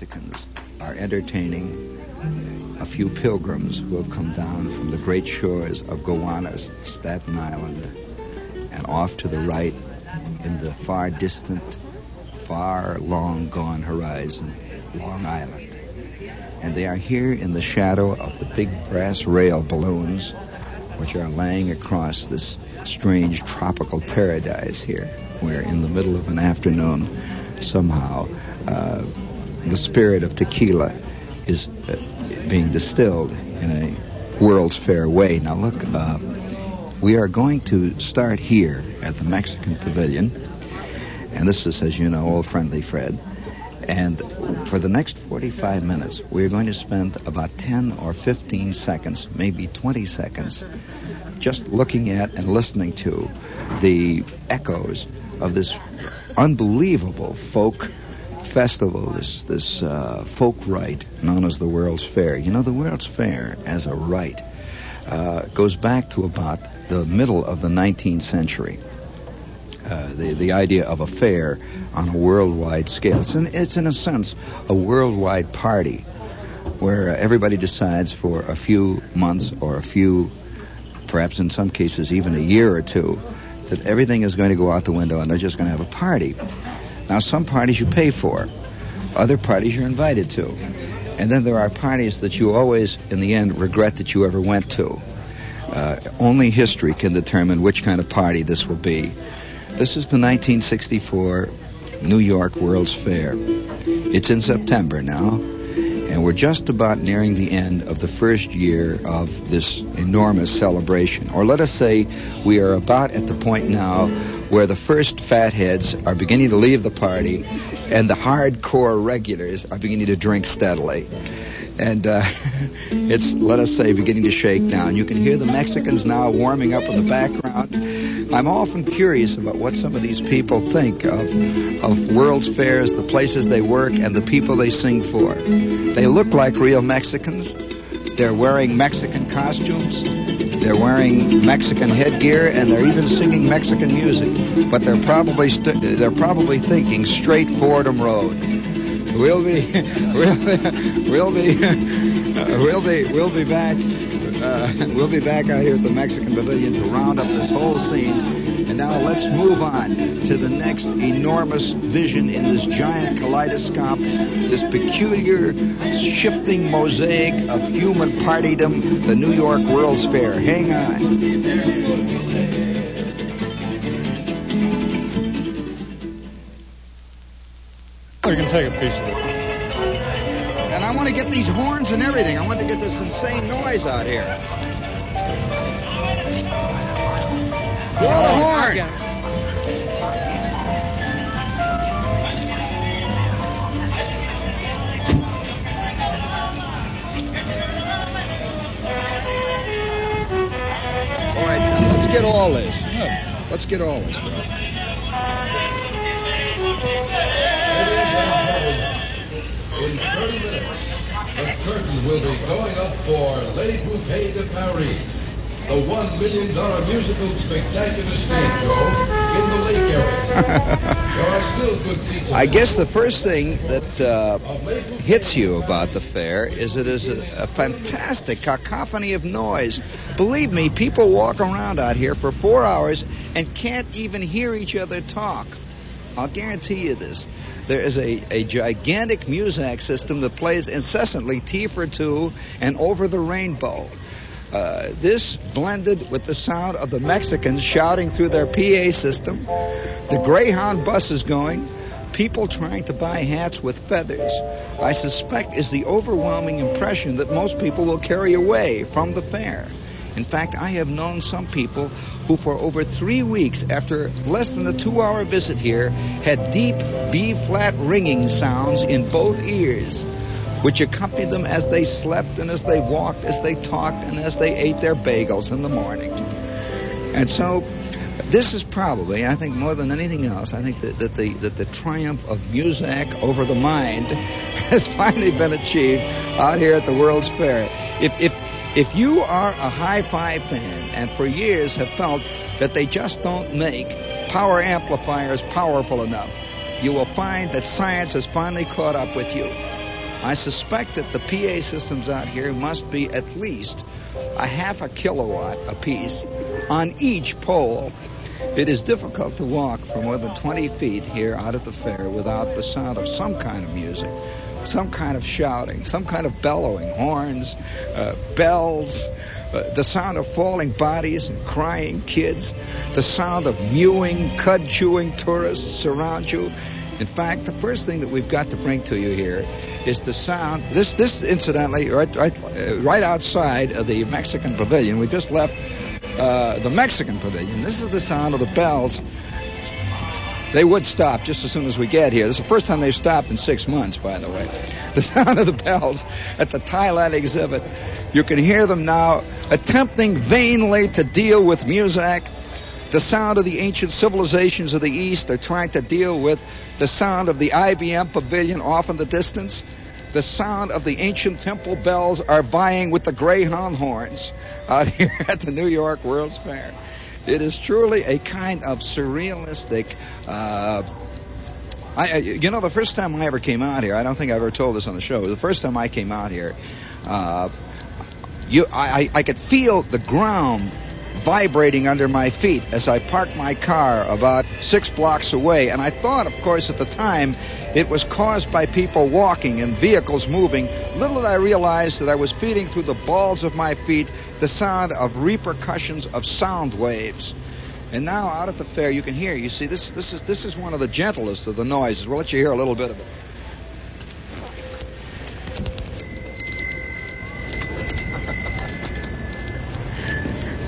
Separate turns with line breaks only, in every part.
Mexicans are entertaining a few pilgrims who have come down from the great shores of Gowanus, Staten Island, and off to the right in the far distant, far long gone horizon, Long Island. And they are here in the shadow of the big brass rail balloons which are laying across this strange tropical paradise here, where in the middle of an afternoon, somehow, uh, the spirit of tequila is uh, being distilled in a World's Fair way. Now, look, uh, we are going to start here at the Mexican Pavilion, and this is, as you know, old friendly Fred. And for the next 45 minutes, we're going to spend about 10 or 15 seconds, maybe 20 seconds, just looking at and listening to the echoes of this unbelievable folk festival, this this uh, folk rite known as the World's Fair. You know, the World's Fair as a rite uh, goes back to about the middle of the 19th century. Uh, the the idea of a fair on a worldwide scale. It's in, it's in a sense a worldwide party where everybody decides for a few months or a few, perhaps in some cases even a year or two, that everything is going to go out the window and they're just going to have a party. Now, some parties you pay for, other parties you're invited to. And then there are parties that you always, in the end, regret that you ever went to. Uh, only history can determine which kind of party this will be. This is the 1964 New York World's Fair. It's in September now, and we're just about nearing the end of the first year of this enormous celebration. Or let us say we are about at the point now where the first fatheads are beginning to leave the party and the hardcore regulars are beginning to drink steadily and uh, it's let us say beginning to shake down. You can hear the Mexicans now warming up in the background. I'm often curious about what some of these people think of of world's fairs, the places they work, and the people they sing for. They look like real Mexicans. They're wearing Mexican costumes. They're wearing Mexican headgear, and they're even singing Mexican music. But they're probably st- they're probably thinking straight Fordham Road. We'll be, we'll be, we'll be, we'll be, we'll be back. Uh, we'll be back out here at the Mexican Pavilion to round up this whole scene. And now let's move on to the next enormous vision in this giant kaleidoscope, this peculiar shifting mosaic of human partydom, the New York World's Fair. Hang on.
Can take a piece of it.
I want to get these horns and everything. I want to get this insane noise out here. Blow the oh, horn. All right, let's get all this. Let's get all this, bro.
Curtain will be going up for Les Bouquets de Paris, the $1 million musical spectacular stage show in the lake area. there are still good seats.
I guess the first thing that uh, hits you about the fair is it is a, a fantastic cacophony of noise. Believe me, people walk around out here for four hours and can't even hear each other talk. I'll guarantee you this. There is a, a gigantic Muzak system that plays incessantly Tea for Two and Over the Rainbow. Uh, this blended with the sound of the Mexicans shouting through their PA system, the Greyhound buses going, people trying to buy hats with feathers, I suspect is the overwhelming impression that most people will carry away from the fair. In fact, I have known some people who, for over three weeks after less than a two hour visit here, had deep B flat ringing sounds in both ears, which accompanied them as they slept and as they walked, as they talked, and as they ate their bagels in the morning. And so, this is probably, I think, more than anything else, I think that, that the that the triumph of Muzak over the mind has finally been achieved out here at the World's Fair. If if if you are a hi-fi fan and for years have felt that they just don't make power amplifiers powerful enough, you will find that science has finally caught up with you. I suspect that the PA systems out here must be at least a half a kilowatt apiece on each pole. It is difficult to walk for more than 20 feet here out at the fair without the sound of some kind of music, some kind of shouting, some kind of bellowing, horns, uh, bells, uh, the sound of falling bodies and crying kids, the sound of mewing, cud chewing tourists around you. In fact, the first thing that we've got to bring to you here is the sound. This, this incidentally, right, right, uh, right outside of the Mexican pavilion. We just left uh, the Mexican pavilion. This is the sound of the bells. They would stop just as soon as we get here. This is the first time they've stopped in six months, by the way. The sound of the bells at the Thailand exhibit. You can hear them now attempting vainly to deal with Muzak. The sound of the ancient civilizations of the East. They're trying to deal with the sound of the IBM pavilion off in the distance. The sound of the ancient temple bells are vying with the greyhound horns out here at the New York World's Fair. It is truly a kind of surrealistic. Uh, I, you know, the first time I ever came out here, I don't think I ever told this on the show. The first time I came out here, uh, you, I, I could feel the ground vibrating under my feet as I parked my car about six blocks away. And I thought, of course, at the time, it was caused by people walking and vehicles moving. Little did I realize that I was feeling through the balls of my feet the sound of repercussions of sound waves. And now out at the fair, you can hear. You see, this this is this is one of the gentlest of the noises. We'll let you hear a little bit of it.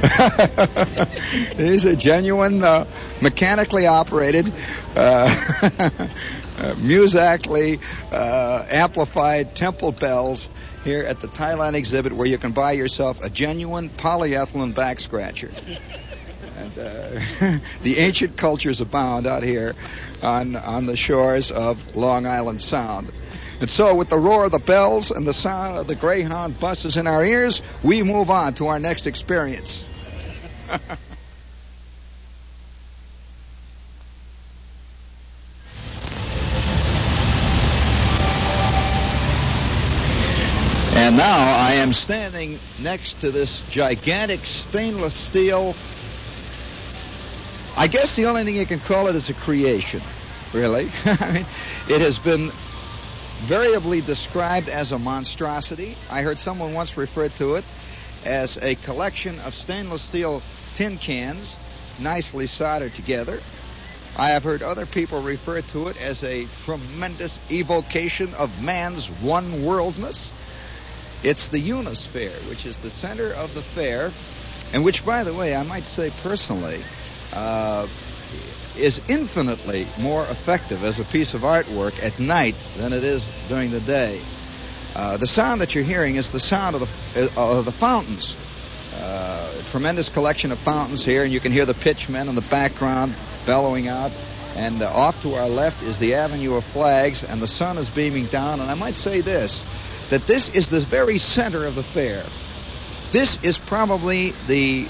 These are genuine, uh, mechanically operated, uh, musically uh, amplified temple bells here at the Thailand exhibit where you can buy yourself a genuine polyethylene back scratcher. And uh, the ancient cultures abound out here on, on the shores of Long Island Sound. And so, with the roar of the bells and the sound of the Greyhound buses in our ears, we move on to our next experience. and now I am standing next to this gigantic stainless steel. I guess the only thing you can call it is a creation, really. I mean, it has been variably described as a monstrosity. I heard someone once refer to it as a collection of stainless steel tin cans nicely soldered together. I have heard other people refer to it as a tremendous evocation of man's one worldness. It's the Unisphere, which is the center of the fair, and which, by the way, I might say personally, uh, is infinitely more effective as a piece of artwork at night than it is during the day. Uh, the sound that you're hearing is the sound of the, uh, of the fountains. Uh, tremendous collection of fountains here, and you can hear the pitchmen in the background bellowing out. And uh, off to our left is the Avenue of Flags, and the sun is beaming down. And I might say this that this is the very center of the fair. This is probably the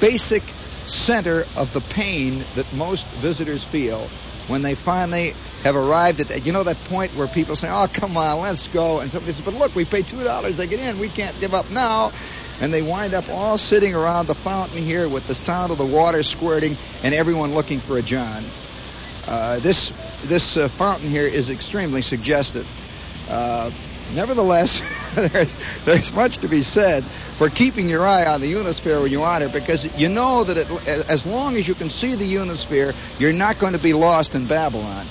basic center of the pain that most visitors feel when they finally have arrived at that. You know that point where people say, "Oh, come on, let's go," and somebody says, "But look, we paid two dollars to get in. We can't give up now." And they wind up all sitting around the fountain here with the sound of the water squirting and everyone looking for a John. Uh, this this uh, fountain here is extremely suggestive. Uh, nevertheless, there's there's much to be said for keeping your eye on the Unisphere when you are it, because you know that it, as long as you can see the Unisphere, you're not going to be lost in Babylon.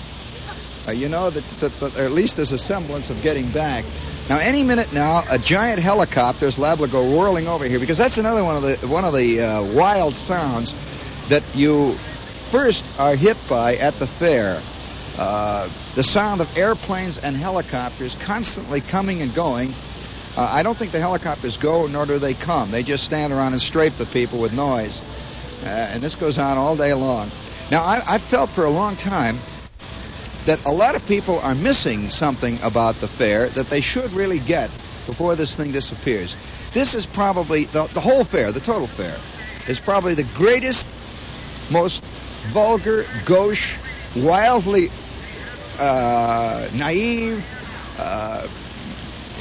Uh, you know that, that, that at least there's a semblance of getting back. Now, any minute now, a giant helicopter is liable to go whirling over here because that's another one of the one of the uh, wild sounds that you first are hit by at the fair. Uh, the sound of airplanes and helicopters constantly coming and going. Uh, I don't think the helicopters go, nor do they come. They just stand around and strafe the people with noise. Uh, and this goes on all day long. Now, I, I felt for a long time that a lot of people are missing something about the fair that they should really get before this thing disappears. This is probably the, the whole fair, the total fair, is probably the greatest, most vulgar, gauche, wildly uh, naive, uh,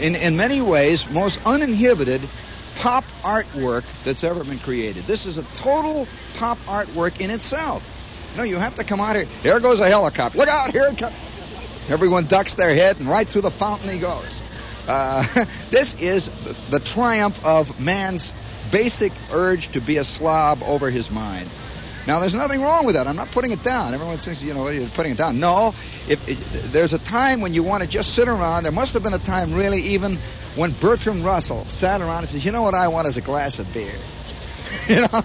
in, in many ways, most uninhibited pop artwork that's ever been created. This is a total pop artwork in itself. No, you have to come out here. Here goes a helicopter. Look out, here it comes. Everyone ducks their head, and right through the fountain he goes. Uh, this is the triumph of man's basic urge to be a slob over his mind. Now, there's nothing wrong with that. I'm not putting it down. Everyone thinks, you know, you're putting it down. No, if it, there's a time when you want to just sit around. There must have been a time, really, even when Bertrand Russell sat around and says, "You know what I want is a glass of beer," you know.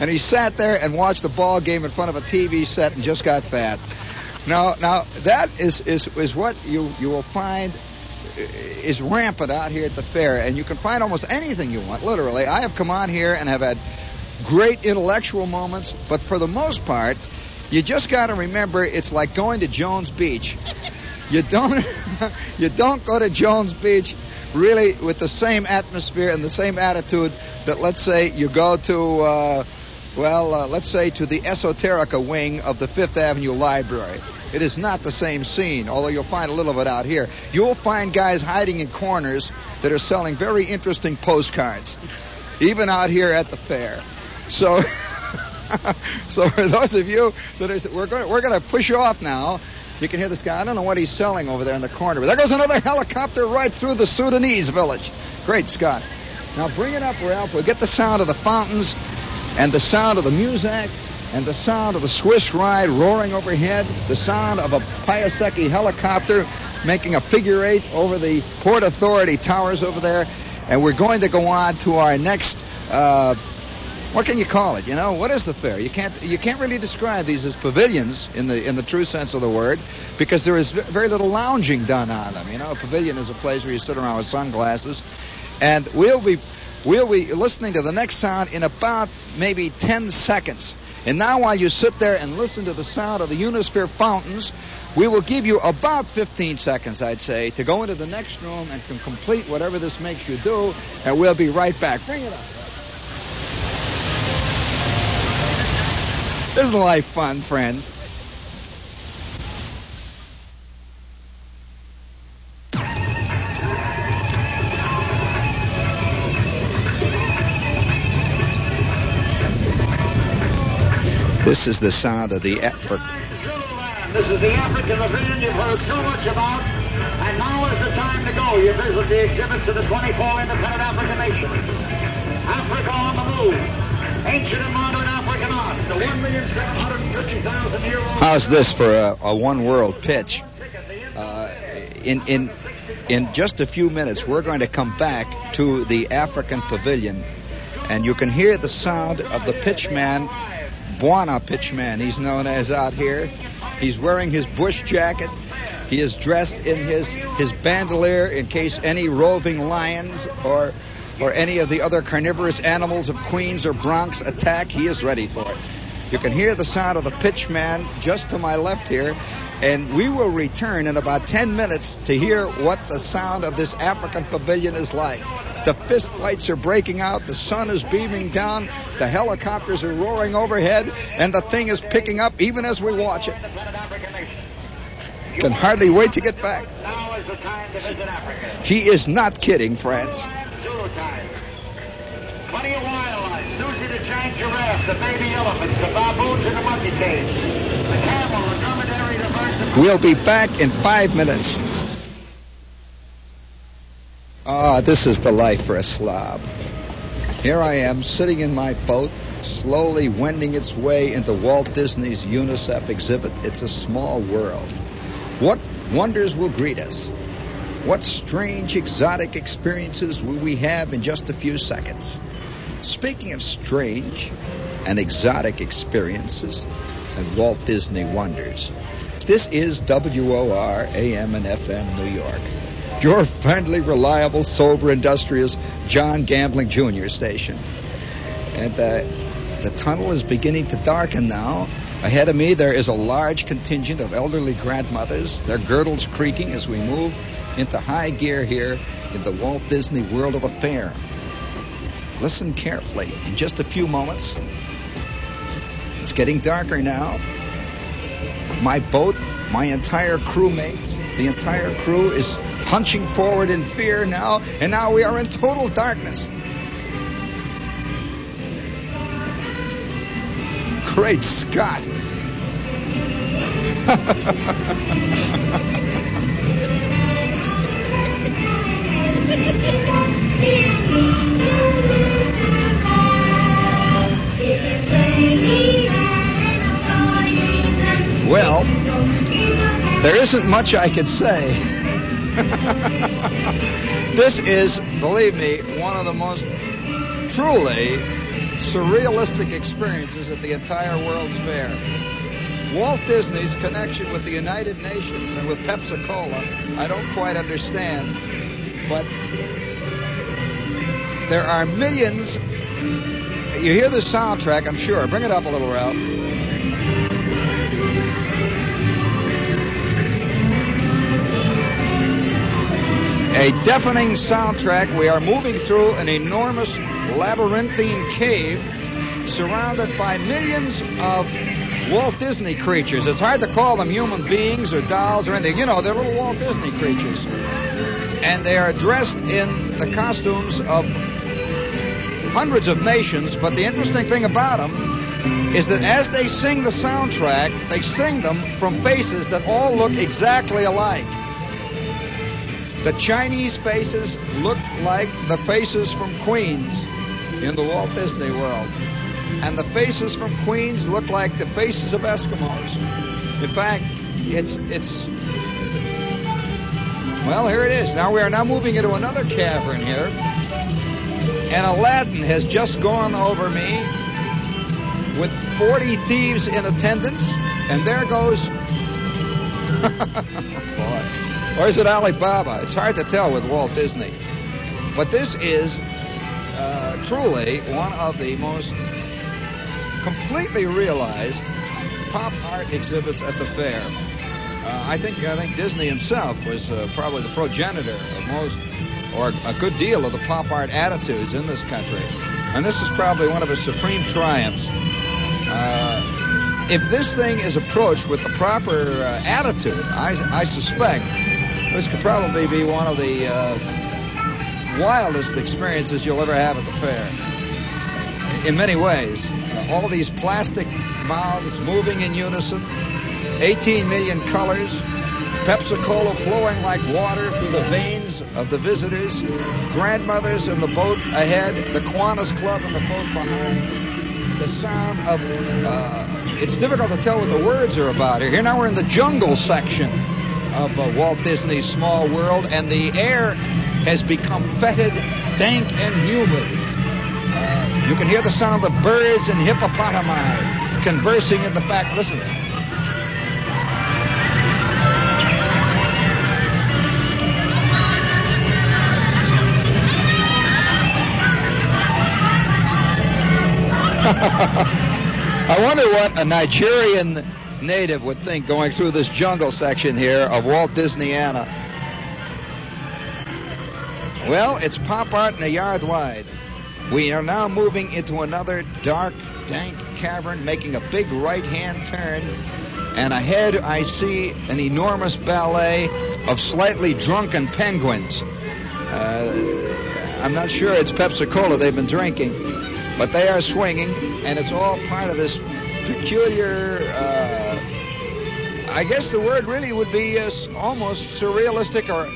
And he sat there and watched a ball game in front of a TV set and just got fat. Now, now that is is is what you you will find is rampant out here at the fair, and you can find almost anything you want. Literally, I have come on here and have had great intellectual moments, but for the most part, you just got to remember it's like going to Jones Beach. You don't you don't go to Jones Beach really with the same atmosphere and the same attitude that let's say you go to uh, well uh, let's say to the esoterica wing of the Fifth Avenue Library. It is not the same scene, although you'll find a little of it out here. You'll find guys hiding in corners that are selling very interesting postcards, even out here at the fair. So, so for those of you that are, we're going, we're going to push you off now. You can hear this guy. I don't know what he's selling over there in the corner, but there goes another helicopter right through the Sudanese village. Great Scott. Now bring it up, Ralph. We'll get the sound of the fountains and the sound of the music and the sound of the Swiss ride roaring overhead, the sound of a Piasecki helicopter making a figure eight over the Port Authority towers over there. And we're going to go on to our next uh, what can you call it? You know, what is the fair? You can't you can't really describe these as pavilions in the in the true sense of the word, because there is very little lounging done on them. You know, a pavilion is a place where you sit around with sunglasses, and we'll be we'll be listening to the next sound in about maybe 10 seconds. And now, while you sit there and listen to the sound of the Unisphere fountains, we will give you about 15 seconds, I'd say, to go into the next room and complete whatever this makes you do, and we'll be right back. Bring it up. Isn't life fun, friends? This is the sound of the effort.
This is the African pavilion you've heard so much about, and now is the time to go. You visit the exhibits of the 24 independent African nations. Africa on the move. Ancient and modern African art. The 1,750,000 year old.
How's this for a, a one world pitch? Uh, in in in just a few minutes, we're going to come back to the African pavilion, and you can hear the sound of the pitchman, Bwana pitchman. He's known as out here. He's wearing his bush jacket. He is dressed in his his bandolier in case any roving lions or or any of the other carnivorous animals of Queens or Bronx attack. He is ready for it. You can hear the sound of the pitchman just to my left here. And we will return in about 10 minutes to hear what the sound of this African pavilion is like. The fist fights are breaking out, the sun is beaming down, the helicopters are roaring overhead, and the thing is picking up even as we watch it. Can hardly wait to get back.
Now is the time to visit Africa.
He is not kidding, friends.
Plenty of wildlife. Susie the giant giraffe, the baby elephants, the baboons in the monkey cage, the camel, the dromedary, the birds.
We'll be back in five minutes. Ah, this is the life for a slob. Here I am, sitting in my boat, slowly wending its way into Walt Disney's UNICEF exhibit. It's a small world. What wonders will greet us? What strange, exotic experiences will we have in just a few seconds? Speaking of strange and exotic experiences and Walt Disney wonders, this is WOR AM and FM New York. Your friendly, reliable, sober, industrious John Gambling Jr. station. And uh, the tunnel is beginning to darken now. Ahead of me, there is a large contingent of elderly grandmothers, their girdles creaking as we move into high gear here in the Walt Disney World of the Fair. Listen carefully. In just a few moments, it's getting darker now. My boat, my entire crewmates, the entire crew is punching forward in fear now, and now we are in total darkness. Great Scott. there isn't much I could say. this is, believe me, one of the most truly surrealistic experiences at the entire World's Fair. Walt Disney's connection with the United Nations and with Pepsi Cola, I don't quite understand, but there are millions. You hear the soundtrack, I'm sure. Bring it up a little, Ralph. A deafening soundtrack. We are moving through an enormous labyrinthine cave surrounded by millions of Walt Disney creatures. It's hard to call them human beings or dolls or anything. You know, they're little Walt Disney creatures. And they are dressed in the costumes of hundreds of nations, but the interesting thing about them is that as they sing the soundtrack, they sing them from faces that all look exactly alike. The Chinese faces look like the faces from Queens in the Walt Disney World. And the faces from Queens look like the faces of Eskimos. In fact, it's it's well, here it is. Now we are now moving into another cavern here. And Aladdin has just gone over me with 40 thieves in attendance. And there goes. Or is it Alibaba? It's hard to tell with Walt Disney. But this is uh, truly one of the most completely realized pop art exhibits at the fair. Uh, I think I think Disney himself was uh, probably the progenitor of most, or a good deal of the pop art attitudes in this country, and this is probably one of his supreme triumphs. Uh, if this thing is approached with the proper uh, attitude, I, I, suspect this could probably be one of the uh, wildest experiences you'll ever have at the fair. In many ways, all these plastic mouths moving in unison 18 million colors, Pepsi Cola flowing like water through the veins of the visitors, grandmothers in the boat ahead, the Kiwanis Club in the boat behind, the sound of. Uh, it's difficult to tell what the words are about here. Here now we're in the jungle section of uh, Walt Disney's Small World, and the air has become fetid, dank, and humid. Uh, you can hear the sound of the birds and hippopotami conversing in the back. Listen. I wonder what a Nigerian native would think going through this jungle section here of Walt Disneyana. Well, it's pop art in a yard wide. We are now moving into another dark, dank cavern, making a big right hand turn. And ahead, I see an enormous ballet of slightly drunken penguins. Uh, I'm not sure it's Pepsi Cola they've been drinking but they are swinging, and it's all part of this peculiar. Uh, I guess the word really would be uh, almost surrealistic or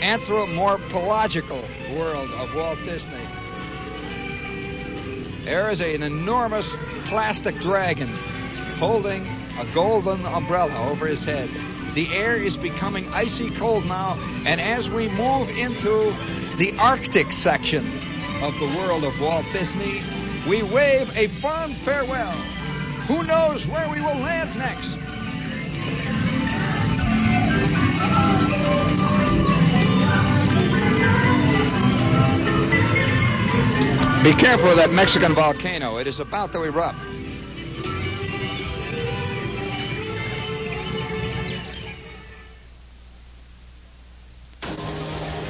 anthropomorphological world of Walt Disney. There is an enormous plastic dragon holding a golden umbrella over his head. The air is becoming icy cold now, and as we move into the Arctic section of the world of Walt Disney, we wave a fond farewell. Who knows where we will land next? Be careful of that Mexican volcano. It is about to erupt.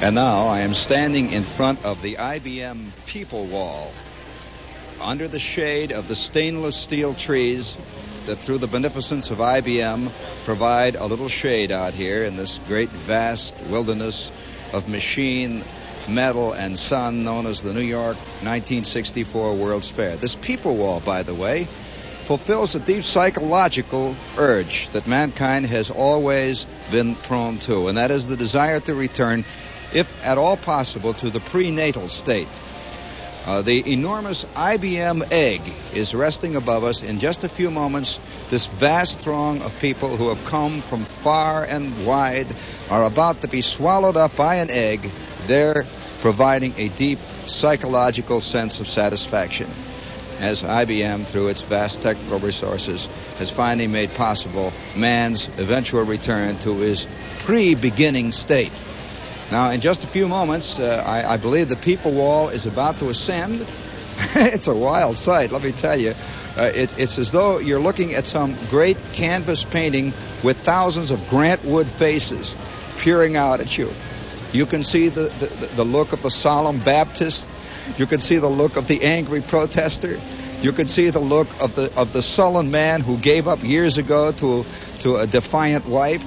And now I am standing in front of the IBM People Wall under the shade of the stainless steel trees that, through the beneficence of IBM, provide a little shade out here in this great, vast wilderness of machine, metal, and sun known as the New York 1964 World's Fair. This people wall, by the way, fulfills a deep psychological urge that mankind has always been prone to, and that is the desire to return, if at all possible, to the prenatal state. Uh, the enormous IBM egg is resting above us. In just a few moments, this vast throng of people who have come from far and wide are about to be swallowed up by an egg, there providing a deep psychological sense of satisfaction as IBM, through its vast technical resources, has finally made possible man's eventual return to his pre beginning state. Now, in just a few moments, uh, I, I, believe the People Wall is about to ascend. it's a wild sight, let me tell you. Uh, it, it's as though you're looking at some great canvas painting with thousands of Grant Wood faces peering out at you. You can see the, the, the look of the solemn Baptist you can see the look of the angry protester. You can see the look of the of the sullen man who gave up years ago to to a defiant wife.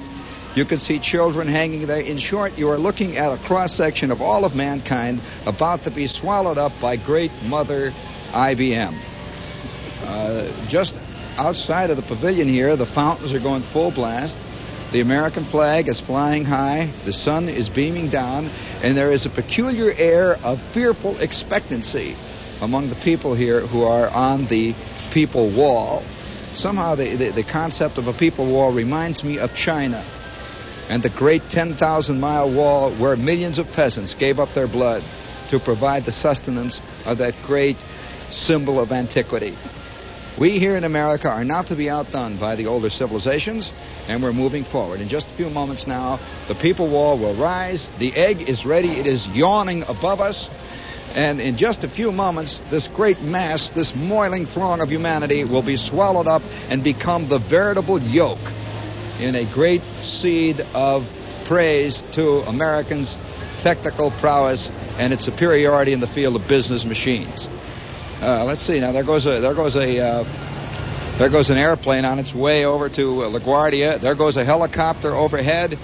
You can see children hanging there. In short, you are looking at a cross section of all of mankind about to be swallowed up by great mother IBM. Uh, just outside of the pavilion here, the fountains are going full blast. The American flag is flying high. The sun is beaming down and there is a peculiar air of fearful expectancy among the people here who are on the people wall. Somehow the, the, the concept of a people wall reminds me of China and the great 10,000 mile wall where millions of peasants gave up their blood to provide the sustenance of that great symbol of antiquity. We here in America are not to be outdone by the older civilizations, and we're moving forward. In just a few moments now, the people wall will rise. The egg is ready. It is yawning above us. And in just a few moments, this great mass, this moiling throng of humanity will be swallowed up and become the veritable yolk in a great seed of praise to Americans' technical prowess and its superiority in the field of business machines. Uh, let's see now. There goes a there goes a uh, there goes an airplane on its way over to uh, LaGuardia. There goes a helicopter overhead.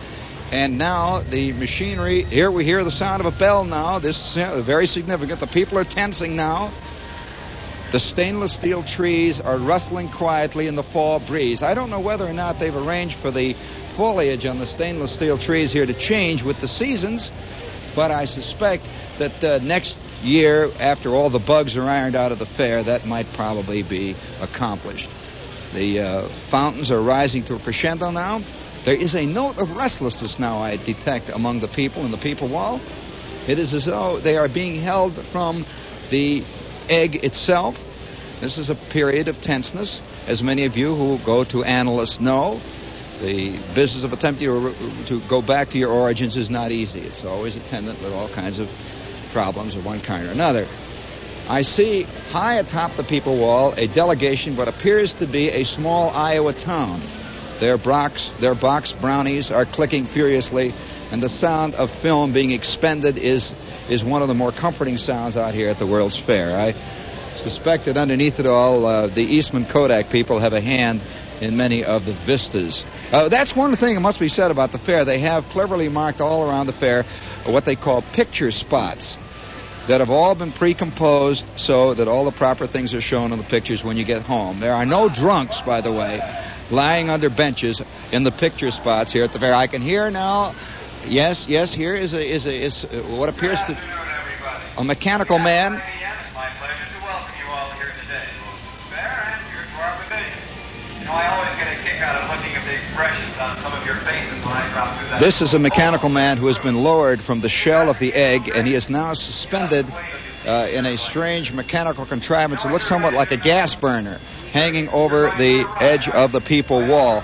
And now the machinery. Here we hear the sound of a bell. Now this is uh, very significant. The people are tensing now. The stainless steel trees are rustling quietly in the fall breeze. I don't know whether or not they've arranged for the foliage on the stainless steel trees here to change with the seasons, but I suspect that uh, next year, after all the bugs are ironed out of the fair, that might probably be accomplished. The uh, fountains are rising to a crescendo now. There is a note of restlessness now I detect among the people in the people wall. It is as though they are being held from the egg itself. This is a period of tenseness, as many of you who go to analysts know. The business of attempting to, go back to your origins is not easy. It's always attendant with all kinds of problems of one kind or another. I see high atop the people wall a delegation, what appears to be a small Iowa town. Their box, their box brownies are clicking furiously, and the sound of film being expended is is one of the more comforting sounds out here at the World's Fair. I suspect that underneath it all, uh, the Eastman Kodak people have a hand in many of the vistas. Uh, that's one thing that must be said about the fair. They have cleverly marked all around the fair what they call picture spots that have all been pre-composed so that all the proper things are shown in the pictures when you get home. There are no drunks, by the way, lying under benches in the picture spots here at the fair. I can hear now. Yes, yes. Here is a is a is what appears to a mechanical man I always get a kick out of looking at the expressions on some of your faces when I drop through that. This is a mechanical man who has been lowered from the shell of the egg, and he is now suspended uh, in a strange mechanical contrivance. It looks somewhat like a gas burner hanging over the edge of the people wall.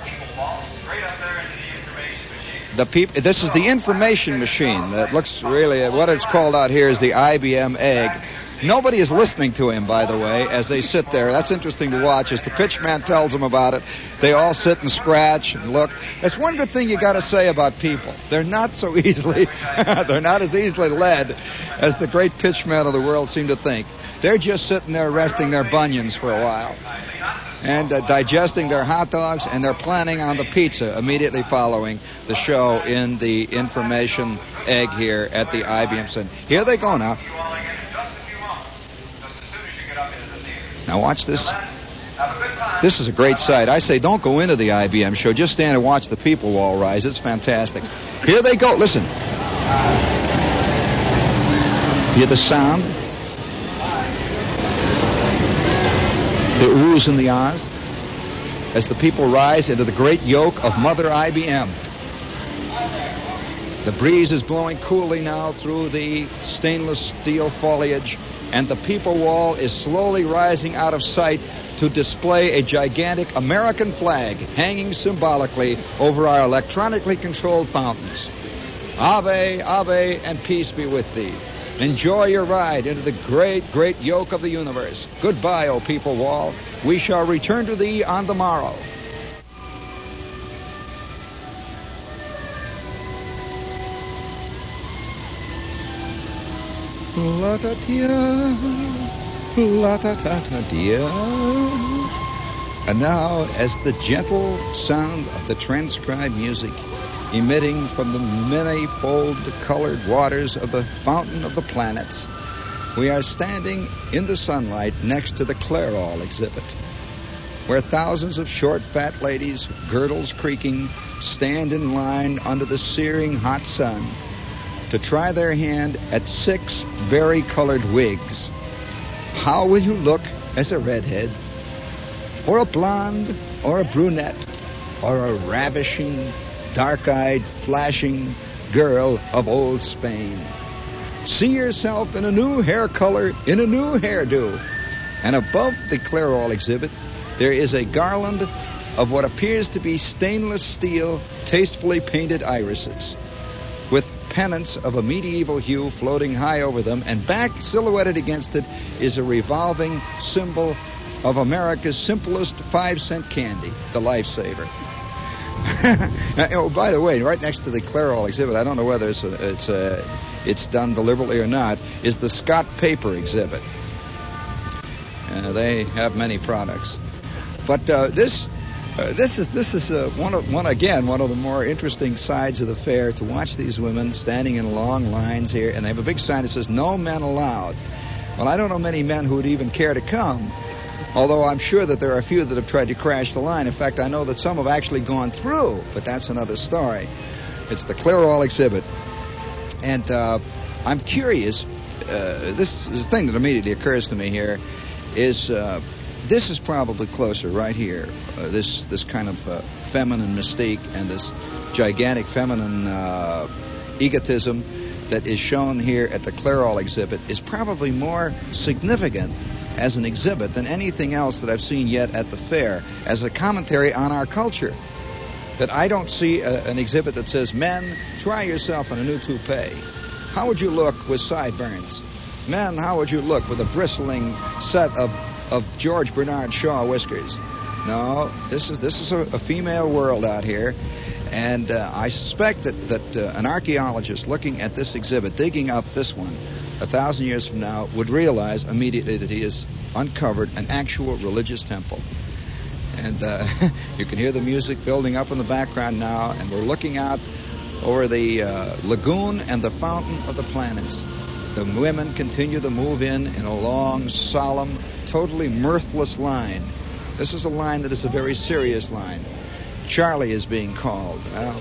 The peop- this is the information machine that looks really what it's called out here is the IBM egg. Nobody is listening to him, by the way, as they sit there. That's interesting to watch. As the pitchman tells them about it, they all sit and scratch and look. That's one good thing you got to say about people. They're not so easily, they're not as easily led as the great pitchmen of the world seem to think. They're just sitting there resting their bunions for a while and uh, digesting their hot dogs, and they're planning on the pizza immediately following the show in the information egg here at the IBM Center. Here they go now. Now watch this. This is a great sight. I say don't go into the IBM show. Just stand and watch the people wall rise. It's fantastic. Here they go. Listen. Hear the sound? The oohs and the ahs as the people rise into the great yoke of Mother IBM. The breeze is blowing coolly now through the stainless steel foliage, and the people wall is slowly rising out of sight to display a gigantic American flag hanging symbolically over our electronically controlled fountains. Ave, Ave, and peace be with thee. Enjoy your ride into the great, great yoke of the universe. Goodbye, O people wall. We shall return to thee on the morrow. La da dia, la da da da dia. And now, as the gentle sound of the transcribed music emitting from the many-fold colored waters of the fountain of the planets, we are standing in the sunlight next to the Clairol exhibit, where thousands of short, fat ladies, girdles creaking, stand in line under the searing hot sun to try their hand at six vari-colored wigs. How will you look as a redhead, or a blonde, or a brunette, or a ravishing, dark-eyed, flashing girl of old Spain? See yourself in a new hair color, in a new hairdo. And above the Clairol exhibit, there is a garland of what appears to be stainless steel, tastefully painted irises, with pennants of a medieval hue floating high over them, and back silhouetted against it is a revolving symbol of America's simplest five cent candy, the lifesaver. oh, by the way, right next to the Clairol exhibit, I don't know whether it's a, it's a, it's done deliberately or not, is the Scott Paper exhibit. Uh, they have many products, but uh, this uh, this is this is uh, one of one again one of the more interesting sides of the fair to watch these women standing in long lines here, and they have a big sign that says "No men allowed." Well, I don't know many men who would even care to come, although I'm sure that there are a few that have tried to crash the line. In fact, I know that some have actually gone through, but that's another story. It's the Clairol exhibit, and uh, I'm curious. Uh, this is the thing that immediately occurs to me here is uh, this is probably closer right here. Uh, this this kind of uh, feminine mystique and this gigantic feminine uh, egotism that is shown here at the Clairol exhibit is probably more significant as an exhibit than anything else that I've seen yet at the fair as a commentary on our culture. That I don't see a, an exhibit that says, "Men, try yourself in a new toupee." How would you look with sideburns? Men, how would you look with a bristling set of of George Bernard Shaw whiskers. No, this is this is a, a female world out here, and uh, I suspect that that uh, an archaeologist looking at this exhibit, digging up this one, a thousand years from now, would realize immediately that he has uncovered an actual religious temple. And uh, you can hear the music building up in the background now, and we're looking out over the uh, lagoon and the fountain of the planets. The women continue to move in in a long, solemn, totally mirthless line. This is a line that is a very serious line. Charlie is being called. Well,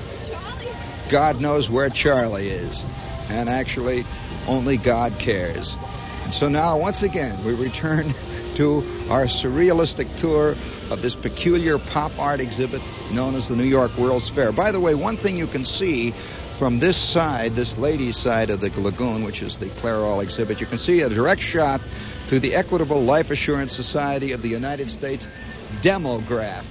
God knows where Charlie is. And actually, only God cares. And so now, once again, we return to our surrealistic tour of this peculiar pop art exhibit known as the New York World's Fair. By the way, one thing you can see from this side, this ladies' side of the lagoon, which is the Clairol exhibit, you can see a direct shot to the Equitable Life Assurance Society of the United States demograph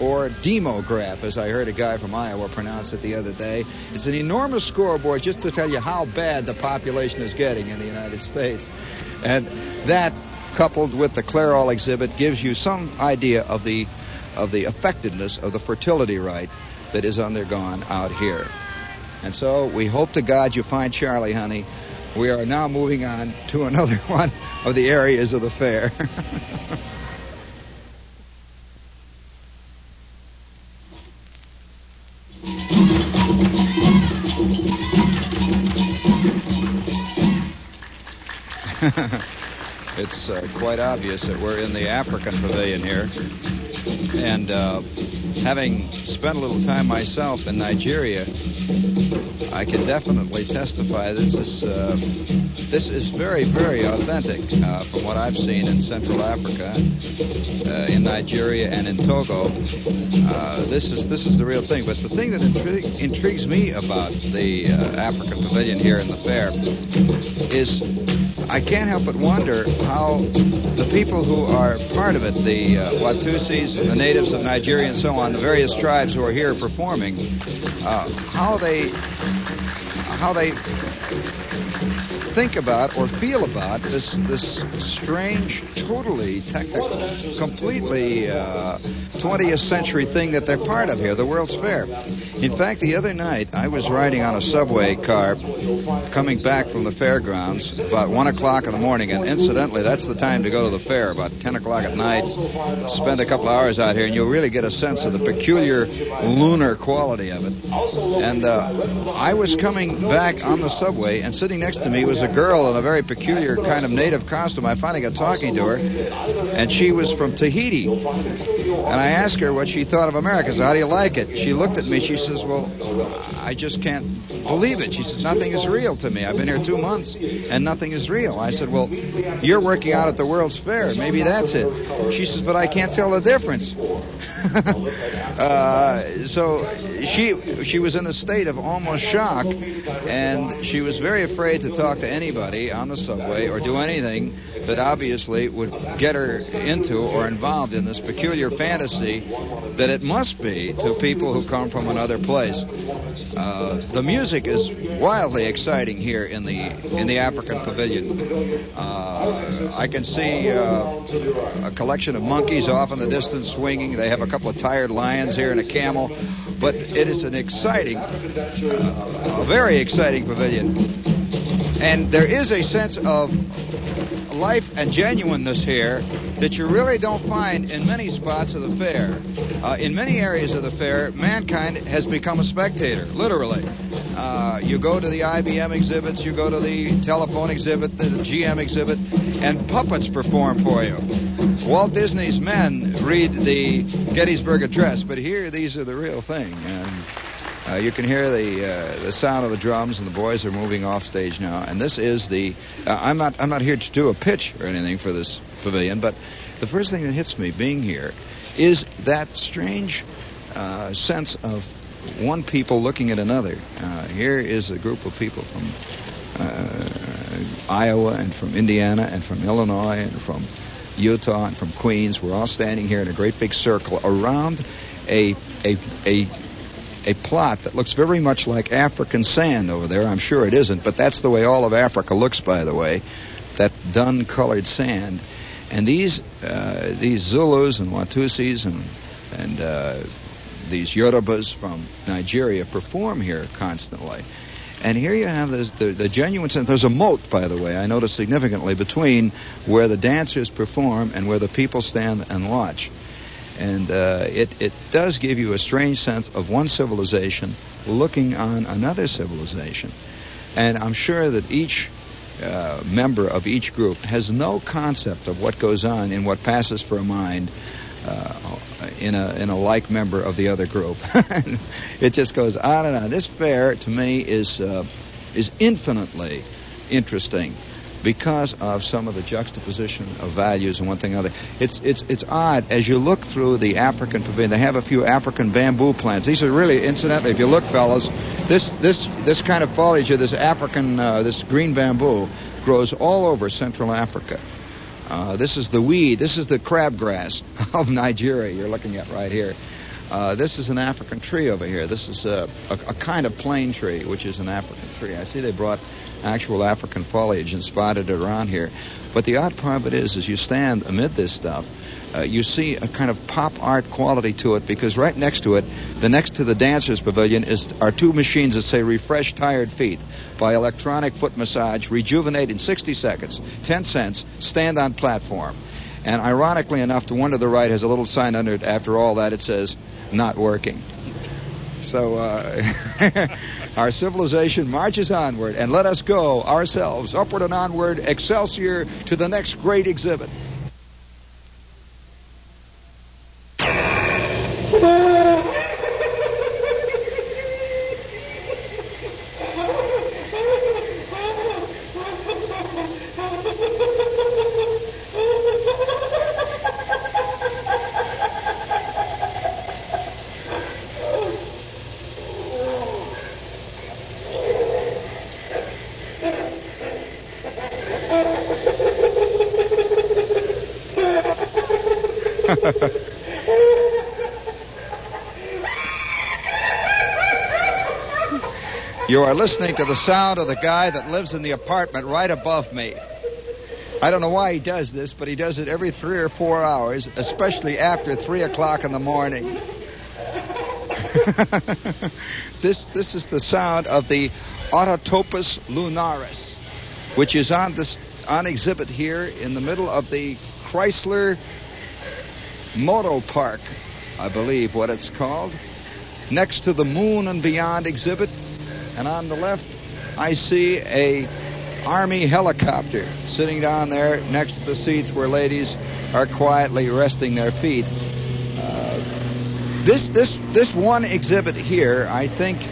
or demograph, as I heard a guy from Iowa pronounce it the other day. It's an enormous scoreboard just to tell you how bad the population is getting in the United States. And that, coupled with the Clairol exhibit, gives you some idea of the of the effectiveness of the fertility rite that is undergone out here. And so we hope to God you find Charlie, honey. We are now moving on to another one of the areas of the fair. it's uh, quite obvious that we're in the African pavilion here. And uh, having spent a little time myself in Nigeria, I can definitely testify this is uh, this is very very authentic uh, from what I've seen in Central Africa, uh, in Nigeria, and in Togo. Uh, this is this is the real thing. But the thing that intri- intrigues me about the uh, African Pavilion here in the fair is I can't help but wonder how the people who are part of it, the uh, Watusis, the natives of Nigeria, and so on, the various tribes who are here performing, uh, how they how they think about or feel about this this strange, totally technical, completely uh, 20th century thing that they're part of here, the World's Fair. In fact, the other night I was riding on a subway car coming back from the fairgrounds about one o'clock in the morning, and incidentally, that's the time to go to the fair, about 10 o'clock at night. Spend a couple hours out here, and you'll really get a sense of the peculiar lunar quality of it. And uh, I was coming back on the subway, and sitting next to me was a girl in a very peculiar kind of native costume. I finally got talking to her, and she was from Tahiti. And I asked her what she thought of America. So, how do you like it? She looked at me. She says, "Well, I just can't believe it." She says, "Nothing is real to me. I've been here two months, and nothing is real." I said, "Well, you're working out at the World's Fair. Maybe that's it." She says, "But I can't tell the difference." uh, so she she was in a state of almost shock, and she was very afraid to talk to anybody on the subway or do anything that obviously would get her into or involved in this peculiar fantasy that it must be to people who come from another place. Uh, the music is wildly exciting here in the in the African Pavilion. Uh, I can see uh, a collection of monkeys off in the distance swinging. They have a couple of tired lions here and a camel, but it is an exciting, uh, a very exciting pavilion, and there is a sense of life and genuineness here that you really don't find in many spots of the fair. Uh, in many areas of the fair, mankind has become a spectator, literally. Uh, you go to the IBM exhibits, you go to the telephone exhibit, the GM exhibit, and puppets perform for you. Walt Disney's men read the Gettysburg Address, but here these are the real thing. And uh, you can hear the uh, the sound of the drums, and the boys are moving off stage now. And this is the. Uh, I'm not I'm not here to do a pitch or anything for this pavilion, but the first thing that hits me being here is that strange uh, sense of one people looking at another. Uh, here is a group of people from uh, Iowa and from Indiana and from Illinois and from Utah and from Queens. We're all standing here in a great big circle around a a a a plot that looks very much like African sand over there. I'm sure it isn't, but that's the way all of Africa looks, by the way. That dun-colored sand, and these uh, these Zulus and Watusis and and uh, these Yorubas from Nigeria perform here constantly. And here you have this, the, the genuine sense. There's a moat, by the way, I notice significantly between where the dancers perform and where the people stand and watch. And uh, it, it does give you a strange sense of one civilization looking on another civilization. And I'm sure that each uh, member of each group has no concept of what goes on in what passes for a mind uh, in a in a like member of the other group. it just goes on and on. This fair to me is uh, is infinitely interesting because of some of the juxtaposition of values and one thing or other. It's it's it's odd as you look through the African pavilion. They have a few African bamboo plants. These are really, incidentally, if you look, fellas, this this this kind of foliage of this African uh, this green bamboo grows all over Central Africa. Uh, this is the weed. This is the crabgrass of Nigeria. You're looking at right here. Uh, this is an African tree over here. This is a, a, a kind of plane tree, which is an African tree. I see they brought actual African foliage and spotted it around here. But the odd part of it is, as you stand amid this stuff, uh, you see a kind of pop art quality to it because right next to it, the next to the dancers pavilion, is are two machines that say "Refresh Tired Feet" by Electronic Foot Massage, rejuvenate in 60 seconds, 10 cents, stand on platform. And ironically enough, the one to the right has a little sign under it. After all that, it says "Not working." So uh, our civilization marches onward, and let us go ourselves upward and onward, excelsior to the next great exhibit. You are listening to the sound of the guy that lives in the apartment right above me. I don't know why he does this, but he does it every three or four hours, especially after three o'clock in the morning. this this is the sound of the Autotopus lunaris, which is on this on exhibit here in the middle of the Chrysler Moto Park, I believe what it's called, next to the Moon and Beyond exhibit and on the left I see a army helicopter sitting down there next to the seats where ladies are quietly resting their feet. Uh, this this this one exhibit here, I think,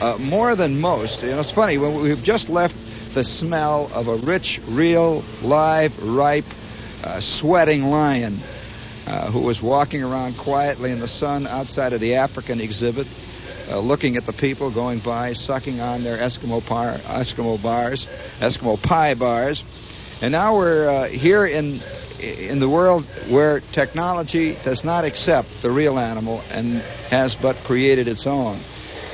uh, more than most. You know, it's funny when we've just left the smell of a rich, real, live, ripe, uh, sweating lion uh, who was walking around quietly in the sun outside of the African exhibit uh, looking at the people going by, sucking on their Eskimo, par, Eskimo bars, Eskimo pie bars. And now we're uh, here in in the world where technology does not accept the real animal and has but created its own.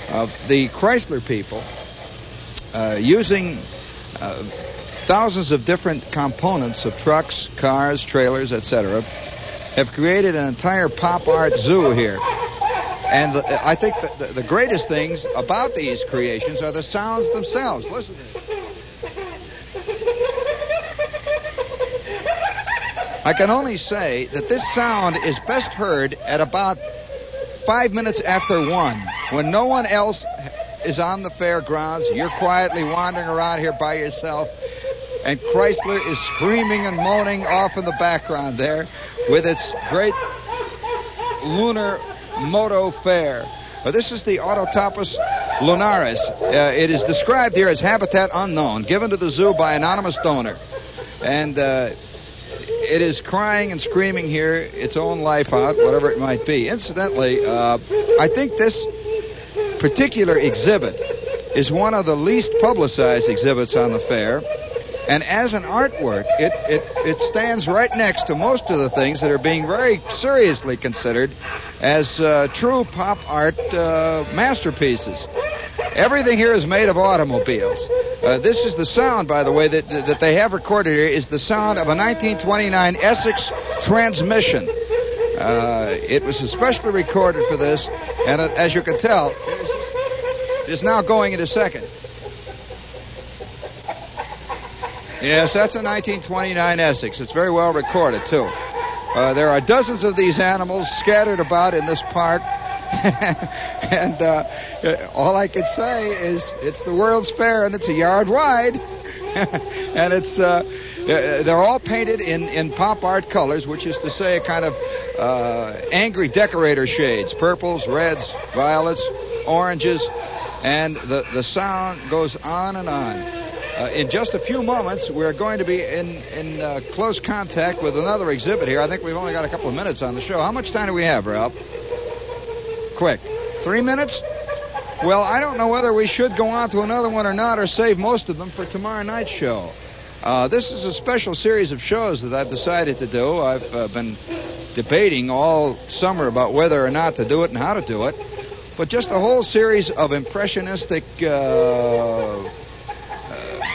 Uh, the Chrysler people, uh, using uh, thousands of different components of trucks, cars, trailers, etc., have created an entire pop art zoo here. And the, I think the, the, the, greatest things about these creations are the sounds themselves. Listen to this. I can only say that this sound is best heard at about five minutes after one, when no one else is on the fairgrounds. You're quietly wandering around here by yourself, and Chrysler is screaming and moaning off in the background there with its great lunar Moto Fair. Uh, this is the Autotopus lunaris. Uh, it is described here as habitat unknown, given to the zoo by anonymous donor. And uh, it is crying and screaming here its own life out, whatever it might be. Incidentally, uh, I think this particular exhibit is one of the least publicized exhibits on the fair. And as an artwork, it, it, it stands right next to most of the things that are being very seriously considered as uh, true pop art uh, masterpieces. Everything here is made of automobiles. Uh, this is the sound, by the way, that, that they have recorded here is the sound of a 1929 Essex transmission. Uh, it was especially recorded for this, and it, as you can tell, it is now going into second. Yes, that's a 1929 Essex. It's very well recorded, too. Uh, there are dozens of these animals scattered about in this park. and uh, all I can say is it's the World's Fair and it's a yard wide. and it's uh, they're all painted in, in pop art colors, which is to say a kind of uh, angry decorator shades purples, reds, violets, oranges, and the, the sound goes on and on. Uh, in just a few moments, we're going to be in, in uh, close contact with another exhibit here. I think we've only got a couple of minutes on the show. How much time do we have, Ralph? Quick. Three minutes? Well, I don't know whether we should go on to another one or not or save most of them for tomorrow night's show. Uh, this is a special series of shows that I've decided to do. I've uh, been debating all summer about whether or not to do it and how to do it. But just a whole series of impressionistic uh,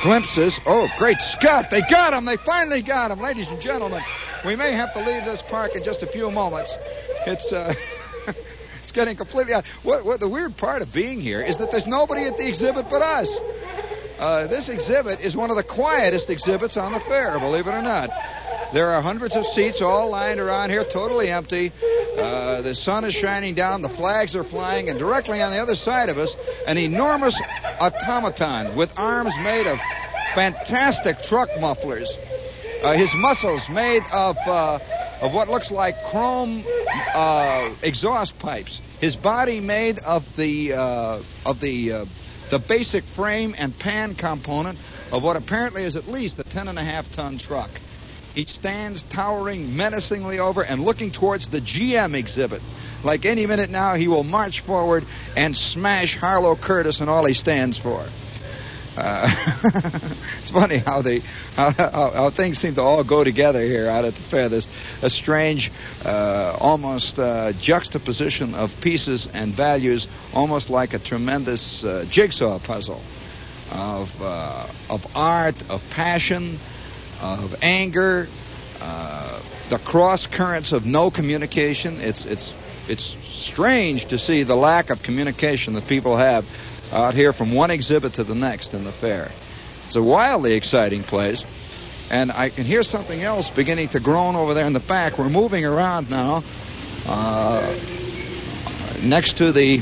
glimpses. Oh, great Scott! They got him! They finally got him! Ladies and gentlemen, we may have to leave this park in just a few moments. It's. Uh, It's getting completely out. What, what the weird part of being here is that there's nobody at the exhibit but us. Uh, this exhibit is one of the quietest exhibits on the fair, believe it or not. There are hundreds of seats all lined around here, totally empty. Uh, the sun is shining down, the flags are flying, and directly on the other side of us, an enormous automaton with arms made of fantastic truck mufflers. Uh, his muscles made of uh, of what looks like chrome uh, exhaust pipes. His body made of the uh, of the uh, the basic frame and pan component of what apparently is at least a ten and a half ton truck. He stands towering menacingly over and looking towards the GM exhibit. Like any minute now, he will march forward and smash Harlow Curtice and all he stands for. Uh, it's funny how they how, how, how, things seem to all go together here out at the fair. There's a strange, uh, almost uh, juxtaposition of pieces and values, almost like a tremendous uh, jigsaw puzzle of uh, of art, of passion, of anger, uh, the cross currents of no communication. It's it's it's strange to see the lack of communication that people have out here from one exhibit to the next in the fair. It's a wildly exciting place. And I can hear something else beginning to groan over there in the back. We're moving around now uh, next to the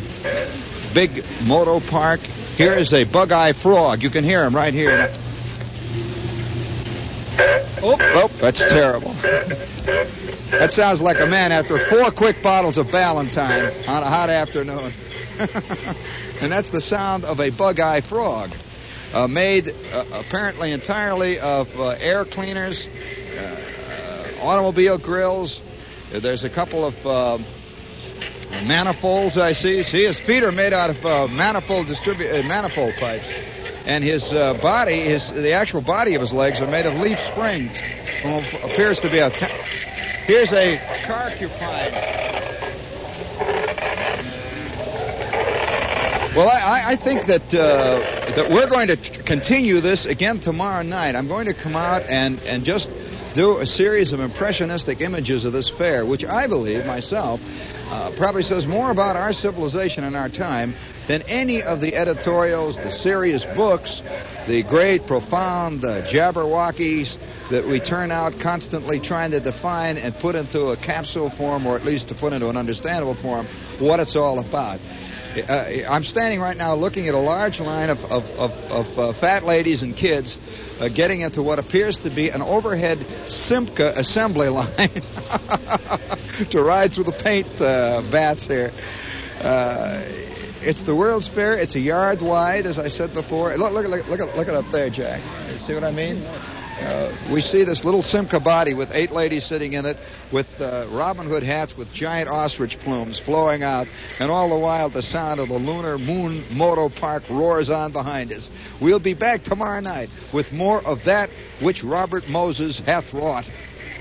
big moto park. Here is a bug eye frog. You can hear him right here. Oh, oh, that's terrible. That sounds like a man after four quick bottles of Ballantine on a hot afternoon. and that's the sound of a bug-eye frog, uh, made uh, apparently entirely of uh, air cleaners, uh, uh, automobile grills. There's a couple of uh, manifolds I see. See, his feet are made out of manifold distribu- manifold pipes, and his body, his the actual body of his legs are made of leaf springs. Well, appears to be a. T- Here's a carcupine. Well, I, I think that uh, that we're going to continue this again tomorrow night. I'm going to come out and, and just do a series of impressionistic images of this fair, which I believe myself uh, probably says more about our civilization and our time than any of the editorials, the serious books, the great, profound uh, jabberwockies that we turn out constantly trying to define and put into a capsule form, or at least to put into an understandable form, what it's all about. Uh, I'm standing right now looking at a large line of, of, of, of uh, fat ladies and kids uh, getting into what appears to be an overhead Simca assembly line to ride through the paint uh, vats here. It's the World's Fair. It's a yard wide, as I said before. Look, look, look, look, look it up there, Jack. See what I mean? Uh, we see this little Simca body with eight ladies sitting in it with uh, Robin Hood hats with giant ostrich plumes flowing out, and all the while the sound of the Lunar Moon Moto Park roars on behind us. We'll be back tomorrow night with more of that which Robert Moses hath wrought.